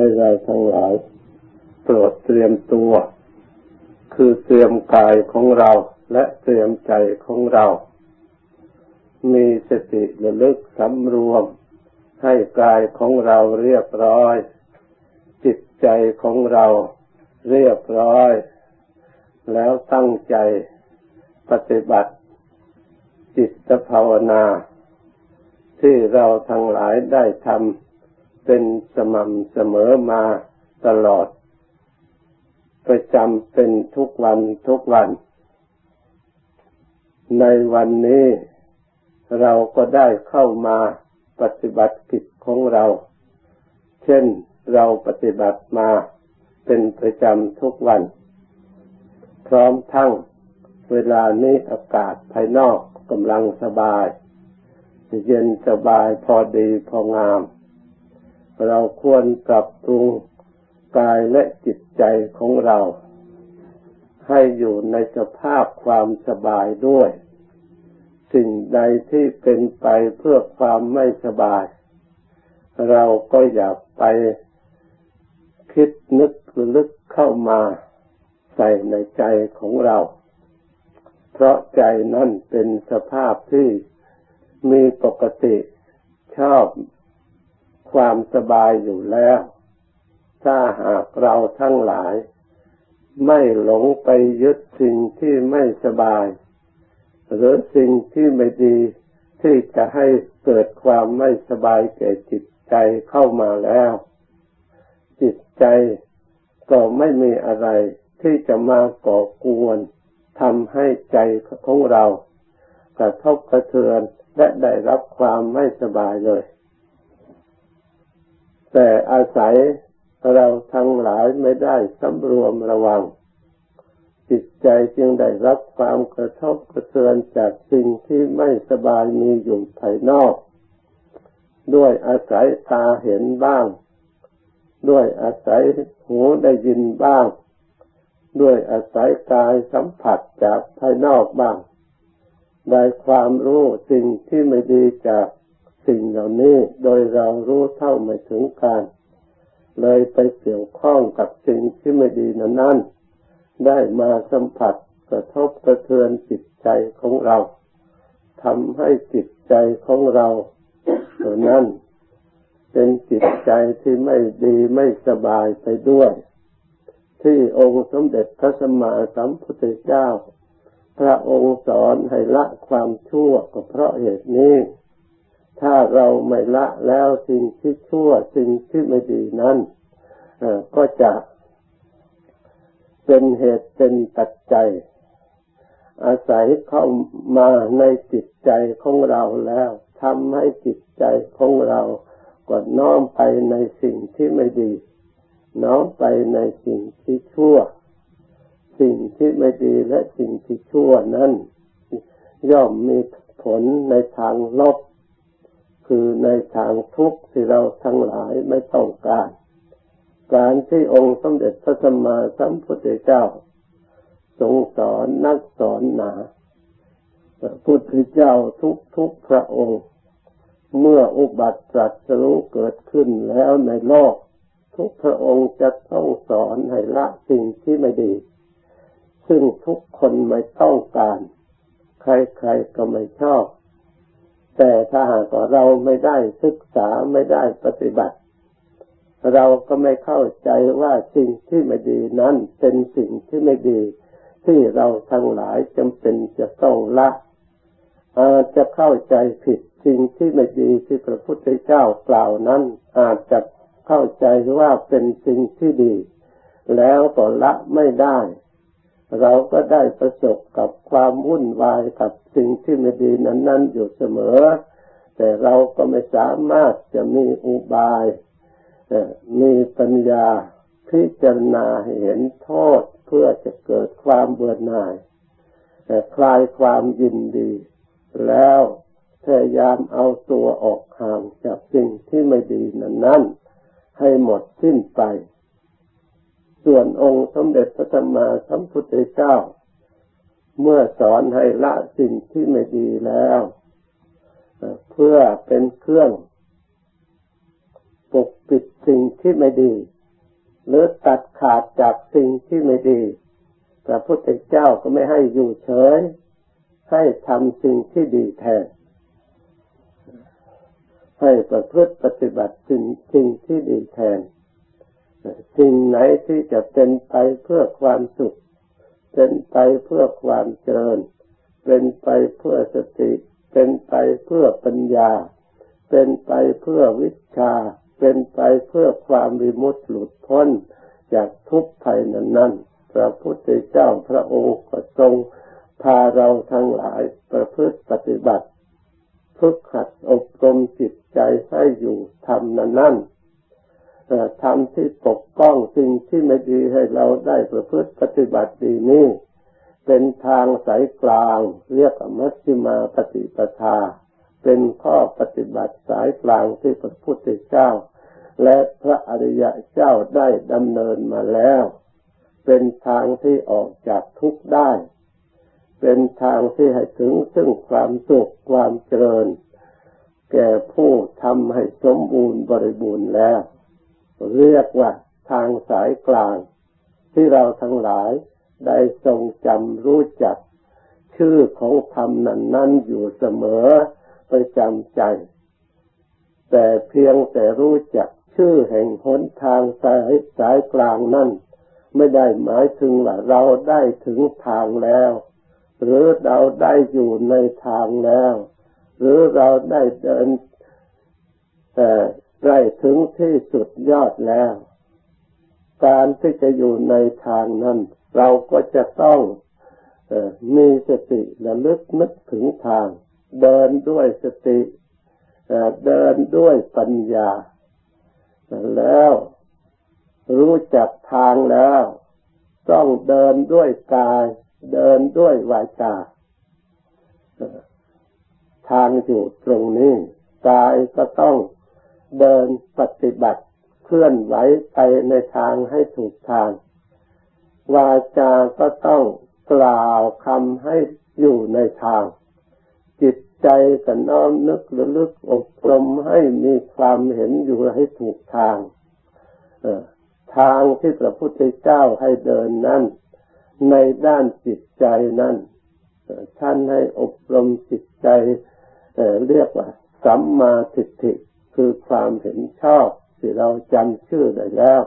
ให้เราทั้งหลายโปรดเตรียมตัว คือเตรียมกายของเราและเตรียมใจของเรา มีสติระลึกสำรวม ให้กายของเราเรียบร้อย จิตใจของเราเรียบร้อย แล้วตั้งใจปฏิบัติ จิตภาวนา ที่เราทั้งหลายได้ทำ เป็นสม่ำเสมอมาตลอด ประจำเป็นทุกวันทุกวัน ในวันนี้เราก็ได้เข้ามาปฏิบัติกิจของเรา เช่นเราปฏิบัติมาเป็นประจำทุกวัน พร้อมทั้งเวลานี้อากาศภายนอกกำลังสบาย เย็นสบายพอดีพองาม เราควรปรับปรุงกายและจิตใจของเรา ให้อยู่ในสภาพความสบายด้วย สิ่งใดที่เป็นไปเพื่อความไม่สบาย เราก็อย่าไปคิดนึกลึกเข้ามาใส่ในใจของเรา เพราะใจนั่นเป็นสภาพที่มีปกติชอบ ความสบายอยู่แล้ว ถ้าหากเราทั้งหลาย ไม่หลงไปยึดสิ่งที่ไม่สบาย หรือสิ่งที่ไม่ดีที่จะให้เกิดความไม่สบายแก่จิตใจเข้ามาแล้ว จิตใจก็ไม่มีอะไรที่จะมาก่อกวนทำให้ใจของเรากระทบกระเทือนและได้รับความไม่สบายเลย แต่อาศัยเราทั้งหลายไม่ได้สำรวมระวัง จิตใจจึงได้รับความกระทบกระเทือนจากสิ่งที่ไม่สบายมีอยู่ภายนอก ด้วยอาศัยตาเห็นบ้าง ด้วยอาศัยหูได้ยินบ้าง ด้วยอาศัยกายสัมผัสจากภายนอกบ้างได้ความรู้สิ่งที่ไม่ดีจาก สิ่งเหล่านี้โดยเรารู้เท่าไม่ถึงการ เลยไปเกี่ยวข้องกับสิ่งที่ไม่ดีนั้นนนได้มาสัมผัสกระทบกระเทือนจิตใจของเราทำให้จิตใจของเราเท่านั้นเป็นจิตใจที่ไม่ดีไม่สบายไปด้วย ที่องค์สมเด็จพระสัมมาสัมพุทธเจ้า พระองค์สอนให้ละความชั่วก็เพราะเหตุนี้ ถ้าเราไม่ละแล้วสิ่งที่ชั่วสิ่งที่ไม่ดีนั้นก็จะเป็นเหตุเป็นปัจจัย อาศัยเข้ามาในจิตใจของเราแล้วทำให้จิตใจของเราก็น้อมไปในสิ่งที่ไม่ดี น้อมไปในสิ่งที่ชั่ว สิ่งที่ไม่ดีและสิ่งที่ชั่วนั้น ย่อมมีผลในทางลบ คือในทางทุกข์ที่เราทั้งหลายไม่ต้องการ การที่องค์สมเด็จพระสัมมาสัมพุทธเจ้า ทรงสอนนักสอนหนาพระพุทธเจ้าทุกทุกพระองค์ เมื่ออุบัติตรัสรู้เกิดขึ้นแล้วในโลก ทุกพระองค์จะต้องสอนให้ละสิ่งที่ไม่ดี ซึ่งทุกคนไม่ต้องการ ใครๆก็ไม่ชอบ แต่ถ้าหากเราไม่ได้ศึกษาไม่ได้ปฏิบัติ เราก็ไม่เข้าใจว่าสิ่งที่ไม่ดีนั้นเป็นสิ่งที่ไม่ดี ที่เราทั้งหลายจำเป็นจะต้องละอาจจะเข้าใจผิดสิ่งที่ไม่ดีที่พระพุทธเจ้ากล่าวนั้น อาจจะเข้าใจว่าเป็นสิ่งที่ดี แล้วก็ละไม่ได้ เราก็ได้ประสบกับความวุ่นวายกับสิ่งที่ไม่ดีนั้น ๆ อยู่เสมอ แต่เราก็ไม่สามารถจะมีอุบายมีปัญญาพิจารณาเห็นโทษเพื่อจะเกิดความเบื่อหน่ายคลายความยินดี แล้วพยายามเอาตัวออกห่างจากสิ่งที่ไม่ดีนั้นๆให้หมดสิ้นไป ส่วนองค์สมเด็จพระสัมมาสัมพุทธเจ้า เมื่อสอนให้ละสิ่งที่ไม่ดีแล้ว เพื่อเป็นเครื่องปกปิดสิ่งที่ไม่ดี หรือตัดขาดจากสิ่งที่ไม่ดี พระพุทธเจ้าก็ไม่ให้อยู่เฉย ให้ทำสิ่งที่ดีแทน ให้ประพฤติปฏิบัติสิ่งสิ่งที่ดีแทน สิ่งไหนที่จะเป็นไปเพื่อความสุข เป็นไปเพื่อความเจริญ เป็นไปเพื่อสติ เป็นไปเพื่อปัญญา เป็นไปเพื่อวิชา เป็นไปเพื่อความวิมุตติหลุดพ้น จากทุกข์ภัยนั้นพระพุทธเจ้าพระองค์ก็ทรงพาเราทั้งหลายประพฤติปฏิบัติ ฝึกขัดอบรมจิตใจให้อยู่ทำนั้นนั่น ทำที่ปกป้องสิ่งที่ไม่ดีให้เราได้ประพฤติปฏิบัติดีนี้เป็นทางสายกลาง เรียกมัชฌิมาปฏิปทา เป็นข้อปฏิบัติสายกลางที่พระพุทธเจ้า และพระอริยเจ้าได้ดำเนินมาแล้ว เป็นทางที่ออกจากทุกข์ได้ เป็นทางที่ให้ถึงซึ่งความสุขความเจริญ แก่ผู้ทำให้สมบูรณ์บริบูรณ์แล้ว เรียกว่าทางสายกลาง ที่เราทั้งหลายได้ทรงจำรู้จัก ชื่อของธรรมนั้นนั้นอยู่เสมอประจำใจ แต่เพียงแต่รู้จักชื่อแห่งหนทางสายสายกลางนั้นไม่ได้หมายถึงว่าเราได้ถึงทางแล้ว หรือเราได้อยู่ในทางแล้ว หรือเราได้เดิน ได้ถึงที่สุดยอดแล้ว การที่จะอยู่ในทางนั้น เราก็จะต้องมีสติระลึกนึกถึงทาง เดินด้วยสติเดินด้วยปัญญา แล้ว รู้จักทางแล้ว ต้องเดินด้วยกาย เดินด้วยวาจาทางอยู่ตรงนี้กายก็ต้อง เดินปฏิบัติเคลื่อนไหวไปในทางให้ถูกทาง วาจาก็ต้องกล่าวคำให้อยู่ในทาง จิตใจก็น้อมนึกระลึกอบรมให้มีความเห็นอยู่ให้ถูกทางทางที่พระพุทธเจ้าให้เดินนั้นในด้านจิตใจนั้นท่านให้อบรมจิตใจเรียกว่าสัมมาทิฏฐิ คือความเห็นชอบที่เราจำชื่อได้แล้ว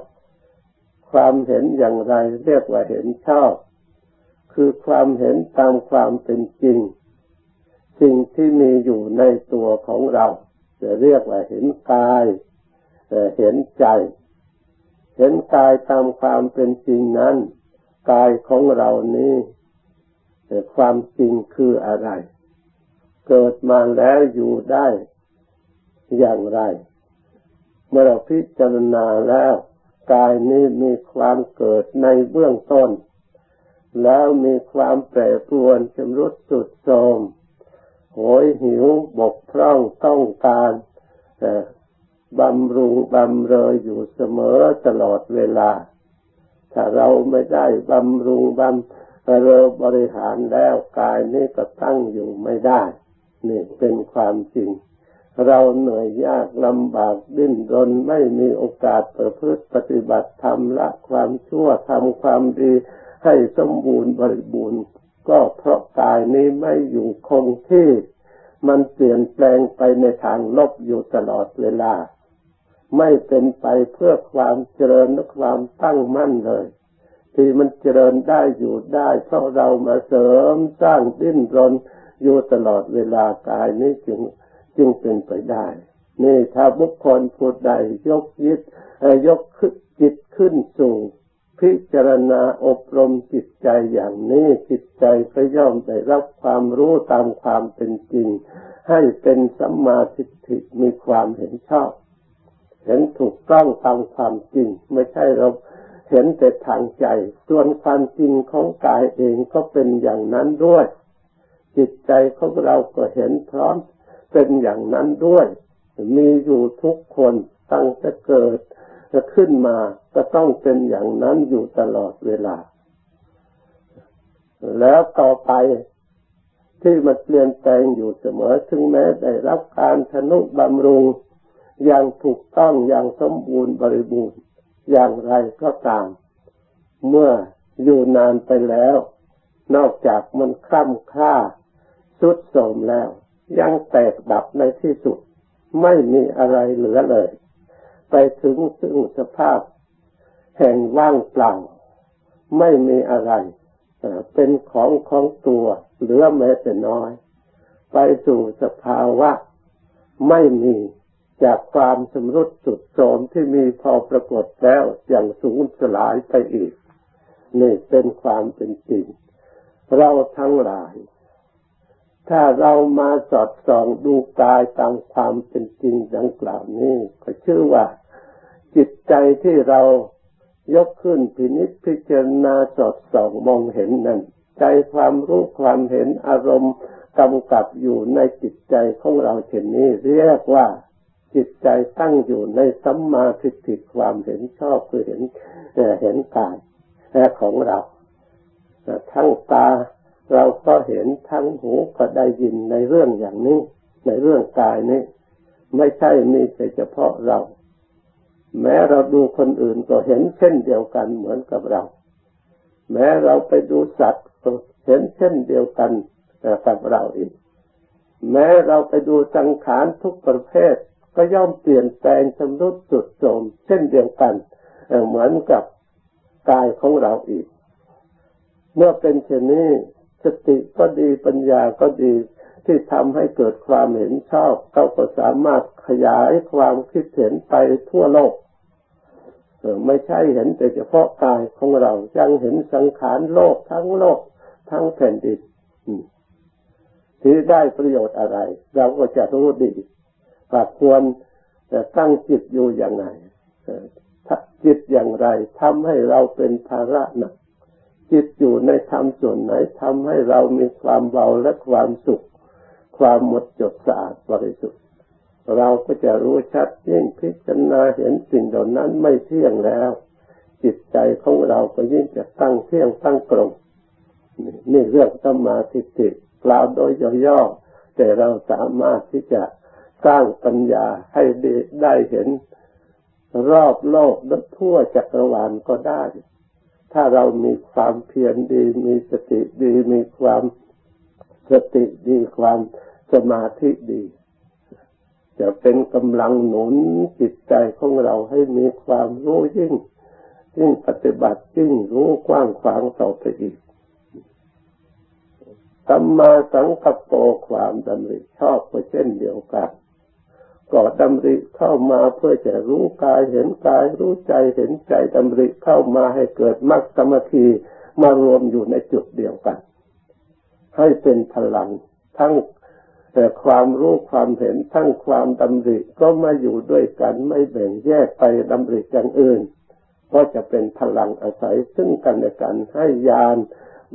ความเห็นอย่างไรเรียกว่าเห็นชอบ คือความเห็นตามความเป็นจริง สิ่งที่มีอยู่ในตัวของเรา จะเรียกว่าเห็นกายเห็นใจ เห็นกายตามความเป็นจริงนั้น กายของเรานี้ความจริงคืออะไร เกิดมาแล้วอยู่ได้ อย่างไร เมื่อเราพิจารณาแล้วกายนี้มีความเกิดในเบื้องต้น แล้วมีความแปรปรวนชำรุดสุดโทรมโหยหิวบกพร่องต้องการบำรุงบำเรออยู่เสมอตลอดเวลา ถ้าเราไม่ได้บำรุงบำเรอบริหารแล้วกายนี้ก็ตั้งอยู่ไม่ได้ นี่เป็นความจริง เราเหนื่อยยากลำบากดิ้นรนไม่มีโอกาสประพฤติปฏิบัติธรรมละความชั่วทำความดีให้สมบูรณ์บริบูรณ์ ก็เพราะกายนี้ไม่อยู่คงที่ มันเปลี่ยนแปลงไปในทางลบอยู่ตลอดเวลา ไม่เป็นไปเพื่อความเจริญและความตั้งมั่นเลย ที่มันเจริญได้อยู่ได้ เพราะเรามาเสริมสร้างดิ้นรนอยู่ตลอดเวลากายนี้จึง จึงเป็นไปได้นี่ถ้าบุคคลผู้ใดยกยึดยกจิตขึ้นสู่พิจารณาอบรมจิตใจอย่างนี้จิตใจก็ย่อมได้รับความรู้ตามความเป็นจริง ให้เป็นสัมมาทิฏฐิมีความเห็นชอบ เห็นถูกต้องตามความจริง ไม่ใช่เราเห็นแต่ทางใจ ส่วนความจริงของกายเองก็เป็นอย่างนั้นด้วย จิตใจของเราก็เห็นพร้อม เป็นอย่างนั้นด้วย มีอยู่ทุกคนตั้งแต่เกิดจะขึ้นมาก็ต้องเป็นอย่างนั้นอยู่ตลอดเวลา แล้วต่อไปที่มันเปลี่ยนแปลงอยู่เสมอ ถึงแม้ได้รับการทนุบำรุง อย่างถูกต้องอย่างสมบูรณ์บริบูรณ์ อย่างไรก็ตาม เมื่ออยู่นานไปแล้ว นอกจากมันคล่ำคล้าสุดโทมแล้ว ยังแตกดับในที่สุด ไม่มีอะไรเหลือเลย ไปถึงซึ่งสภาพ แห่งว่างเปล่า ไม่มีอะไรเป็นของของตัวเหลือแม้แต่น้อย ไปสู่สภาวะ ไม่มีจากความสมรุดสุดโทมที่มีพอปรากฏแล้วอย่างสูญสลายไปอีก นี่เป็นความเป็นจริง เราทั้งหลาย ถ้าเรามาสอดส่องดูกายตามความเป็นจริงดังกล่าวนี้ก็ชื่อว่า จิตใจที่เรายกขึ้นพินิจพิจารณาสอดส่องมองเห็นนั้นใจความรู้ความเห็นอารมณ์กำกับอยู่ในจิตใจของเราเช่นนี้เรียกว่าจิตใจตั้งอยู่ในสัมมาทิฏฐิความเห็นชอบคือเห็นเห็นกายของเรา ทั้งตา เราก็เห็นทั้งหูก็ได้ยินในเรื่องอย่างนี้ ในเรื่องกายนี้ ไม่ใช่มีแต่เฉพาะเรา แม้เราดูคนอื่นก็เห็นเช่นเดียวกันเหมือนกับเรา แม้เราไปดูสัตว์ก็เห็นเช่นเดียวกันกับเราอีก แม้เราไปดูสังขารทุกประเภท ก็ย่อมเปลี่ยนแปลงชำรุดสุดโทรมเช่นเดียวกันเหมือนกับกายของเราอีก เมื่อเป็นเช่นนี้ สติก็ดีปัญญาก็ดีที่ทำให้เกิดความเห็นชอบเขาก็สามารถขยายความคิดเห็นไปทั่วโลกไม่ใช่เห็นแต่เฉพาะกายของเรายังเห็นสังขารโลกทั้งโลกทั้งแผ่นดินที่ได้ประโยชน์อะไร เราก็จะรู้ดีว่าควรตั้งจิตอยู่อย่างไรจิตอย่างไรทำให้เราเป็นภาระหนัก จิตอยู่ในธรรมส่วนไหนทำให้เรามีความเบาและความสุข ความหมดจดสะอาดบริสุทธิ์ เราก็จะรู้ชัดยิ่งพิจารณาเห็นสิ่งเหล่านั้นไม่เที่ยงแล้ว จิตใจของเราก็ยิ่งจะตั้งเที่ยงตั้งตรงนี่เรื่องสมาธิิกล่าวโดยย่อๆแต่เราสามารถที่จะสร้างปัญญาให้ได้เห็นรอบโลกและทั่วจักรวาลก็ได้ ถ้าเรามีความเพียรดี มีสติดี มีความสติดีความสมาธิดี จะเป็นกำลังหนุนจิตใจของเราให้มีความรู้ยิ่งยิ่งปฏิบัติยิ่งรู้กว้างขวางต่อไปอีกสัมมาสังกัปโปความดำริชอบก็เช่นเดียวกัน ก็ดำริเข้ามาเพื่อจะรู้กายเห็นกายรู้ใจเห็นใจดำริเข้ามาให้เกิดมรรคสมาธิมารวมอยู่ในจุดเดียวกัน ให้เป็นพลังทั้งแต่ความรู้ความเห็นทั้งความดำริก็มาอยู่ด้วยกันไม่แบ่งแยกไปดำริอย่างอื่น ก็จะเป็นพลังอาศัยซึ่งกันและกันให้ยาน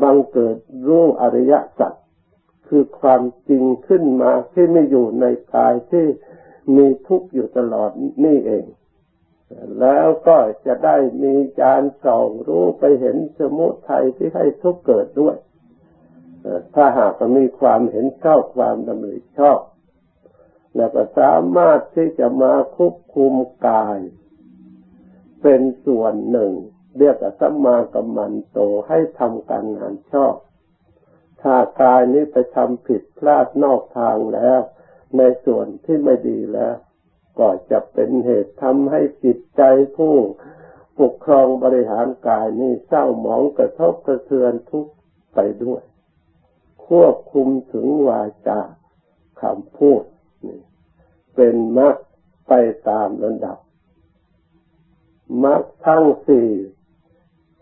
บังเกิดรู้อริยสัจคือความจริงขึ้นมาที่ไม่อยู่ในกายที่ มีทุกข์อยู่ตลอดนี่เอง แล้วก็จะได้มีจานส่องรู้ไปเห็นสมุทัยที่ให้ทุกข์เกิดด้วย ถ้าหากมีความเห็นชอบความดำริชอบ แล้วก็สามารถที่จะมาควบคุมกาย เป็นส่วนหนึ่ง เรียกว่าสัมมากัมมันโตให้ทำการงานชอบ ถ้ากายนี้ไปทำผิดพลาดนอกทางแล้ว ในส่วนที่ไม่ดีแล้ว ก็จะเป็นเหตุทำให้จิตใจผู้ปกครองบริหารกายนี้เศร้าหมองกระทบกระเทือนทุกไปด้วย ควบคุมถึงวาจาคำพูดนี่เป็นมรรคไปตามระดับมรรคทั้งสี่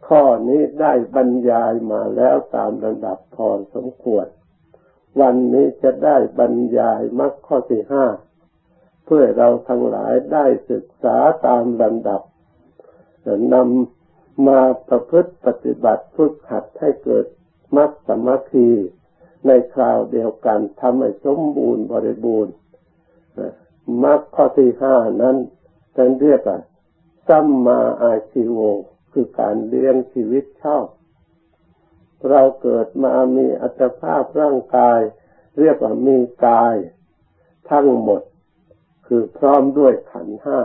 ข้อนี้ได้บรรยายมาแล้วตามระดับพอสมควร วันนี้จะได้บรรยายมรรคข้อที่ห้าเพื่อเราทั้งหลายได้ศึกษาตามลำดับนำมาประพฤติปฏิบัติฝึกหัดให้เกิดมรรคสมาธิในคราวเดียวกันทำให้สมบูรณ์บริบูรณ์มรรคข้อที่ห้านั้นท่านเรียกว่าสัมมาอาชีโวคือการเลี้ยงชีวิตชอบ เราเกิดมามีอัตภาพร่างกาย เรียกว่ามีกาย ทั้งหมด คือพร้อมด้วยขันห้า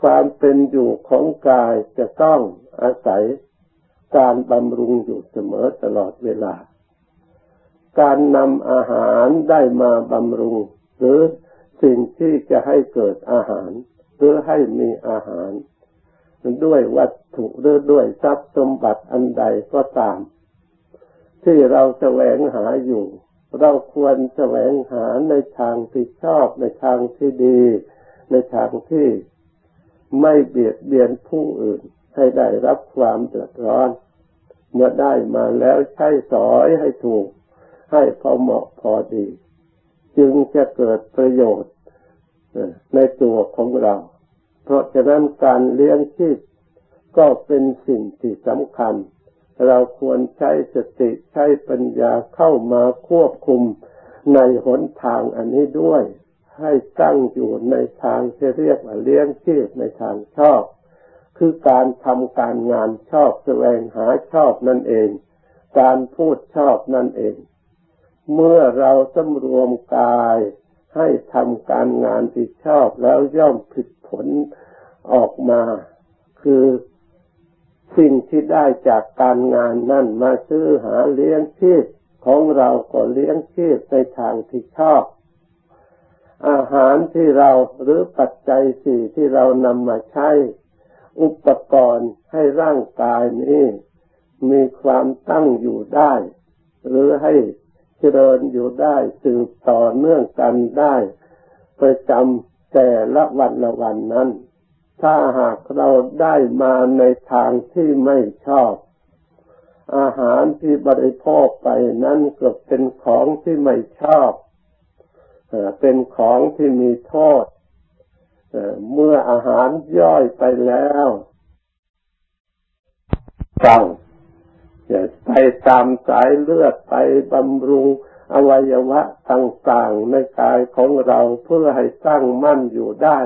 ความเป็นอยู่ของกายจะต้องอาศัยการบำรุงอยู่เสมอตลอดเวลา การนำอาหารได้มาบำรุง หรือสิ่งที่จะให้เกิดอาหาร หรือให้มีอาหาร ด้วยวัตถุหรือด้วยทรัพย์สมบัติอันใดก็ตาม ที่เราแสวงหาอยู่ เราควรแสวงหาในทางที่ชอบในทางที่ดี ในทางที่ไม่เบียดเบียนผู้อื่น ให้ได้รับความเดือดร้อน เมื่อได้มาแล้วใช้สอยให้ถูก ให้พอเหมาะพอดี จึงจะเกิดประโยชน์ในตัวของเรา เพราะฉะนั้นการเลี้ยงชีพก็เป็นสิ่งที่สำคัญ เราควรใช้สติใช้ปัญญาเข้ามาควบคุมในหนทางอันนี้ด้วย ให้ตั้งอยู่ในทางที่เรียกว่าเลี้ยงชีพในทางชอบ คือการทำการงานชอบแสวงหาชอบนั่นเอง การพูดชอบนั่นเอง เมื่อเราสำรวมกาย ให้ทำการงานที่ชอบแล้วย่อมผิดผลออกมา คือสิ่งที่ได้จากการงานนั่นมาซื้อหาเลี้ยงชีพของเราก็เลี้ยงชีพในทางที่ชอบ อาหารที่เราหรือปัจจัยสี่ที่เรานำมาใช้ อุปกรณ์ให้ร่างกายนี้ มีความตั้งอยู่ได้ หรือให้ เจริญอยู่ได้สืบต่อเนื่องกันได้ ประจำแต่ละวันละวันนั้น ถ้าหากเราได้มาในทางที่ไม่ชอบ อาหารที่บริโภคไปนั้นก็เป็นของที่ไม่ชอบเป็นของที่มีโทษเมื่ออาหารย่อยไปแล้วฟัง ไปตามสายเลือดไปบำรุงอวัยวะต่างๆในกายของเราเพื่อให้ตั้งมั่นอยู่ได้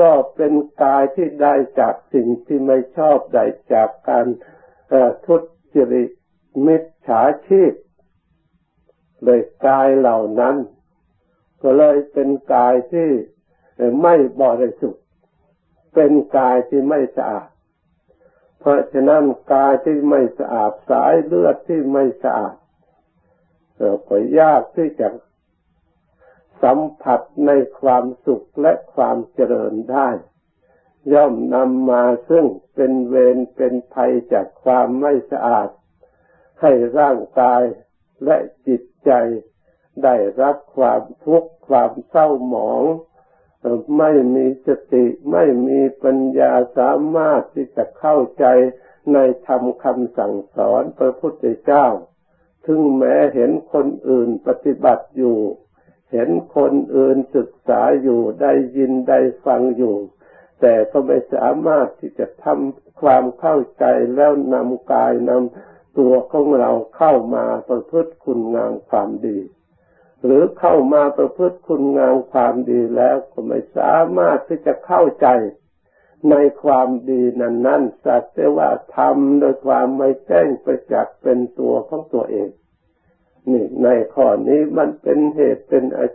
ก็เป็นกายที่ได้จากสิ่งที่ไม่ชอบได้จากการทุจริตมิจฉาชีพเลยกายเหล่านั้น ก็เลยเป็นกายที่ไม่บริสุทธิ์ เป็นกายที่ไม่สะอาด เพราะฉะนั้นกายที่ไม่สะอาดสายเลือดที่ไม่สะอาดก็ยากที่จะสัมผัสในความสุขและความเจริญได้ ย่อมนำมาซึ่งเป็นเวรเป็นภัยจากความไม่สะอาด ให้ร่างกายและจิตใจได้รับความทุกข์ความเศร้าหมอง ไม่มีสติไม่มีปัญญาสามารถที่จะเข้าใจในธรรมคำสั่งสอนพระพุทธเจ้า ถึงแม้เห็นคนอื่นปฏิบัติอยู่ เห็นคนอื่นศึกษาอยู่ได้ยินได้ฟังอยู่ แต่ก็ไม่สามารถที่จะทำความเข้าใจแล้วนำกายนำตัวของเราเข้ามาประพฤติคุณงามความดี หรือเข้ามาประพฤติคุณงามความดีแล้วก็ไม่สามารถที่จะเข้าใจในความดีนั้นนั้นสักแต่ว่าทำโดยความไม่แจ้งประจักษ์เป็นตัวของตัวเอง นี่ในข้อนี้มันเป็นเหตุเป็นอา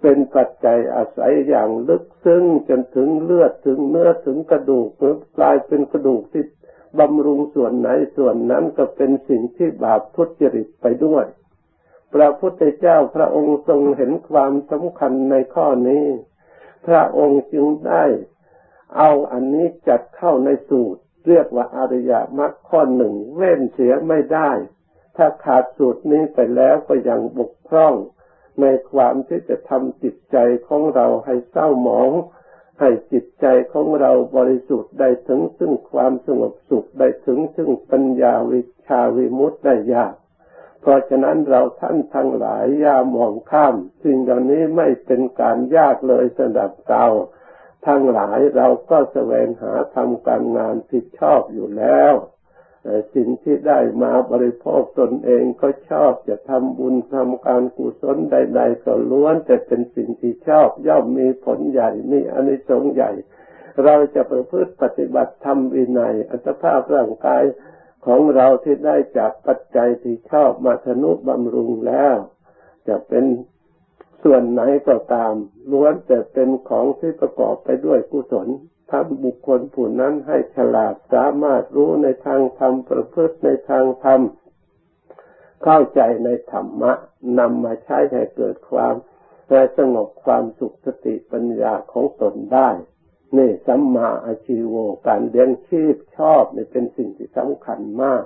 เป็นปัจจัยอาศัยอย่างลึกซึ้งจนถึงเลือดถึงเนื้อถึงกระดูกเกลายเป็นกระดูกที่บำรุงส่วนไหนส่วนนั้นก็เป็นสิ่งที่บาปทุจริตไปด้วย พระพุทธเจ้าพระองค์ทรงเห็นความสำคัญในข้อนี้ พระองค์จึงได้เอาอันนี้จัดเข้าในสูตร เรียกว่าอริยมรรคข้อหนึ่งเว้นเสียไม่ได้ ถ้าขาดสูตรนี้ไปแล้วก็ยังบกพร่อง ในความที่จะทำจิตใจของเราให้เศร้าหมอง ให้จิตใจของเราบริสุทธิ์ได้ถึงซึ่งความสงบสุขได้ถึงซึ่งปัญญาวิชาวิมุตติได้ยาก เพราะฉะนั้นเราท่านทั้งหลายอย่ามองข้าม สิ่งเหล่านี้ไม่เป็นการยากเลยสำหรับเราทั้งหลายเราก็แสวงหาทำการงานที่ชอบอยู่แล้วสิ่งที่ได้มาบริโภคตนเองก็ชอบจะทำบุญทำการกุศลใด ๆ ก็ล้วนแต่เป็นสิ่งที่ชอบ ย่อมมีผลใหญ่มีอนิสงส์ใหญ่ เราจะประพฤติปฏิบัติธรรมวินัยอัตภาพร่างกาย ของเราที่ได้จากปัจจัยที่ชอบมาธนุบำรุงแล้ว จะเป็นส่วนไหนก็ตามล้วนแต่เป็นของที่ประกอบไปด้วยกุศลทำบุคคลผู้นั้นให้ฉลาดสามารถรู้ในทางธรรมประพฤติในทางธรรม เข้าใจในธรรมะนำมาใช้ให้เกิดความและสงบความสุขสติปัญญาของตนได้ นี่สัมมาอาชีโวการเลี้ยงชีพชอบนี่เป็นสิ่งที่สำคัญมาก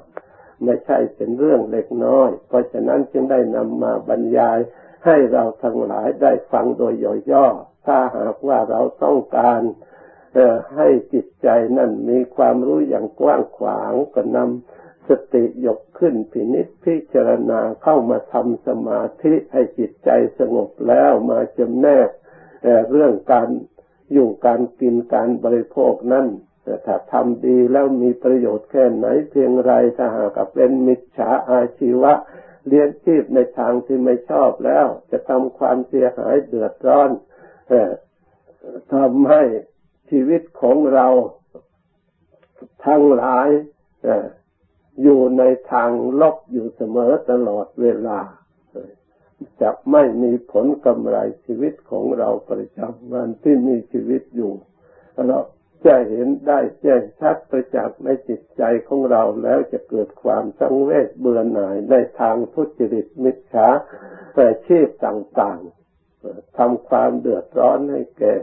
ไม่ใช่เป็นเรื่องเล็กน้อย เพราะฉะนั้นจึงได้นำมาบรรยายให้เราทั้งหลายได้ฟังโดยย่อๆถ้าหากว่าเราต้องการให้จิตใจนั่นมีความรู้อย่างกว้างขวางก็นำสติยกขึ้นพินิจพิจารณาเข้ามาทำสมาธิให้จิตใจสงบแล้วมาจำแนกเรื่องการ อยู่การกินการบริโภคนั้นถ้าทำดีแล้วมีประโยชน์แค่ไหนเพียงไรถ้าหากเป็นมิจฉาอาชีวะเลี้ยงชีพในทางที่ไม่ชอบแล้ว จะทำความเสียหายเดือดร้อนทำให้ชีวิตของเราทั้งหลายอยู่ในทางลบอยู่เสมอตลอดเวลา จะไม่มีผลกำไรชีวิตของเราประจำวันที่มีชีวิตอยู่เราจะเห็นได้แจ้งชัดประจักษ์ในจิตใจของเราแล้วจะเกิดความสังเวชเบื่อหน่ายในทางทุจริตมิจฉาแต่ชีพต่างๆทำความเดือดร้อนให้แก่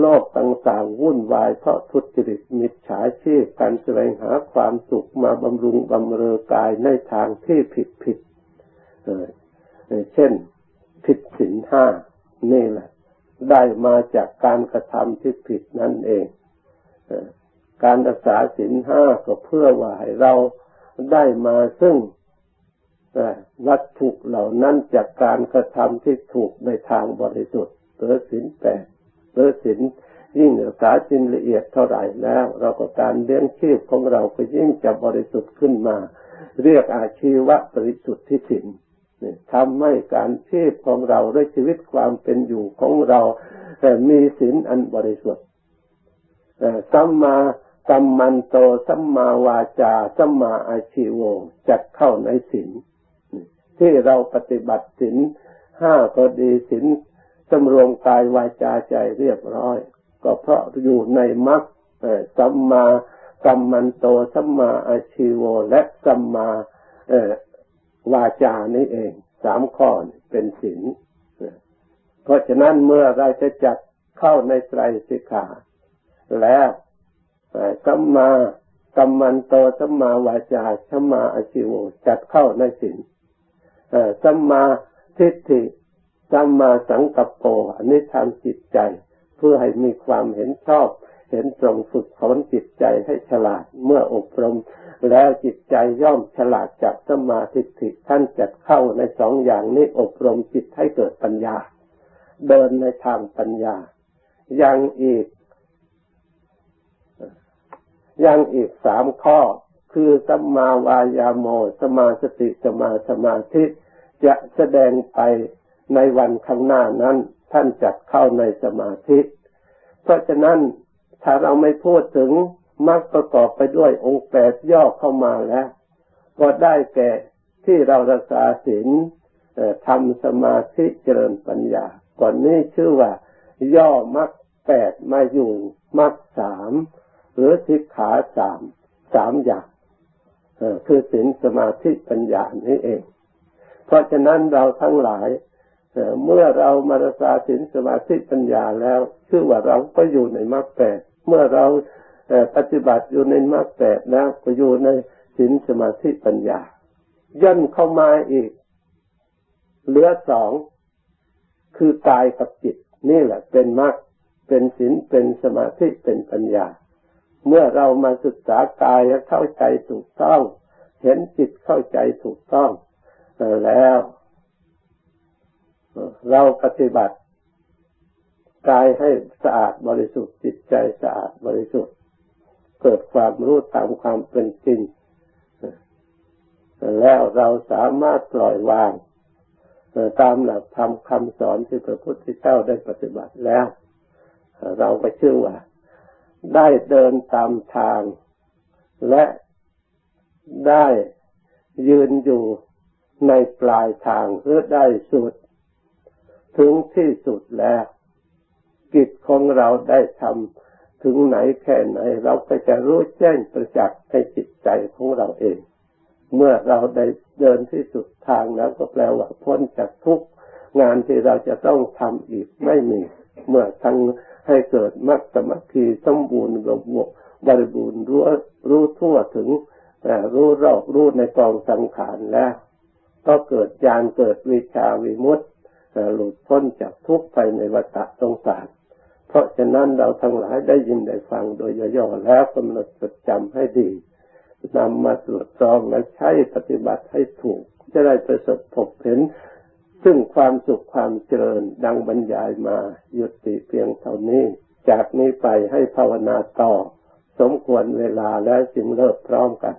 โลกต่างๆวุ่นวายเพราะทุจริตมิจฉาชีพการแสวงหาความสุขมาบำรุงบำเรอกายในทางที่ผิดผิด เช่นผิดศีลห้านี่แหละ ได้มาจากการกระทำที่ผิดนั่นเองการรักษาศีลห้าก็เพื่อว่าให้เราได้มาซึ่งวัตถุเหล่านั้นจากการกระทำที่ถูกในทางบริสุทธิ์หรือศีลแปดหรือศีลยิ่งรักษาจินละเอียดเท่าไหร่แล้ว เราก็การเลี้ยงชีพของเราก็ยิ่งจะบริสุทธิ์ขึ้นมา เรียกอาชีวะบริสุทธิ์ที่ศีล ทำให้การชีพของเราด้วยชีวิตความเป็นอยู่ของเราแต่มีศีลอันบริสุทธิ์สัมมาสัมมันโตสัมมาวาจาสัมมาอาชีโวจัดเข้าในศีลที่เราปฏิบัติศีลห้าก็ดีศีลสำรวมกายวาจาใจเรียบร้อย ก็เพราะอยู่ในมรรคสัมมาสัมมันโตสัมมาอาชีโวและสัมมาาจานี่เองสามข้อเป็นศีลเพราะฉะนั้นเมื่อเราจะจัดเข้าในไตรสิกขา แล้วสัมมาสัมมันโตสัมมาวาจาสัมมาอาชิวจัดเข้าในศีลสัมมาทิฏฐิสัมมาสังกัปโปอันนี้ทำจิตใจ เพื่อให้มีความเห็นชอบ ห็นตรงฝึกฝนจิตใจให้ฉลาดเมื่ออบรม แล้วจิตใจย่อมฉลาดจากสมาธิิท่านจัดเข้าในสองอย่างนี้อบรมจิตให้เกิดปัญญา เดินในทางปัญญา ยังอีก ยังอีกสามข้อ คือสัมมาวายาโมสมาสติสมาสมาธิจะแสดงไปในวันข้างหน้านั้น ท่านจัดเข้าในสมาธิ เพราะฉะนั้น ถ้าเราไม่พูดถึงมักประกอบไปด้วยองค์แปดย่อเข้ามาแล้ว ก็ได้แก่ที่เรารักษาศีลทำสมาธิเจริญปัญญา ก่อนนี้ชื่อว่า ย่อมักแปดมาอยู่มักสามหรือสิกขาสามสามอย่างคือศีลสมาธิปัญญานี้เอง เพราะฉะนั้นเราทั้งหลายเมื่อเรามารักษาศีลสมาธิปัญญาแล้ว ชื่อว่าเราก็อยู่ในมรรคแปด เมื่อเราปฏิบัติอยู่ในมรรคแปดแล้วก็อยู่ในศีลสมาธิปัญญา ย่นเข้ามาอีก เหลือสองคือกายกับจิต นี่แหละเป็นมรรคเป็นศีลเป็นสมาธิเป็นปัญญา เมื่อเรามาศึกษากายเข้าใจถูกต้อง เห็นจิตเข้าใจถูกต้องแล้ว เราปฏิบัติ กายให้สะอาดบริสุทธิ์จิตใจสะอาดบริสุทธิ์ เกิดความรู้ตามความเป็นจริง แล้วเราสามารถปล่อยวางตามหลักธรรมคำสอนที่พระพุทธเจ้าได้ปฏิบัติแล้ว เราก็เชื่อว่า ได้เดินตามทาง และได้ยืนอยู่ในปลายทางหรือได้สุด ถึงที่สุดแล้ว กิจของเราได้ทำถึงไหนแค่ไหน เราก็จะรู้แจ้งประจักษ์ในจิตใจของเราเอง เมื่อเราได้เดินที่สุดทางแล้วก็แปลว่าพ้นจากทุกงานที่เราจะต้องทำอีกไม่มี เมื่อทั้งให้เกิดมรรคสมัคคีสมบูรณ์ระบบบริบูรณ์รู้รู้ทั่วถึงรู้รอบรู้ในกองสังขารแล้ว ก็เกิดญาณเกิดวิชาวิมุตติหลุดพ้นจากทุกข์ไปในวัฏสงสาร ราะฉะนั้นเราทั้งหลายได้ยินได้ฟังโดยย่อๆแล้วกำหนดจดจำให้ดีนำมาตรวจสอบและใช้ปฏิบัติให้ถูก จะได้ประสบพบเห็น ซึ่งความสุขความเจริญดังบรรยายมาหยุดติเพียงเท่านี้ จากนี้ไปให้ภาวนาต่อ สมควรเวลาแล้วจึงเลิกพร้อมกัน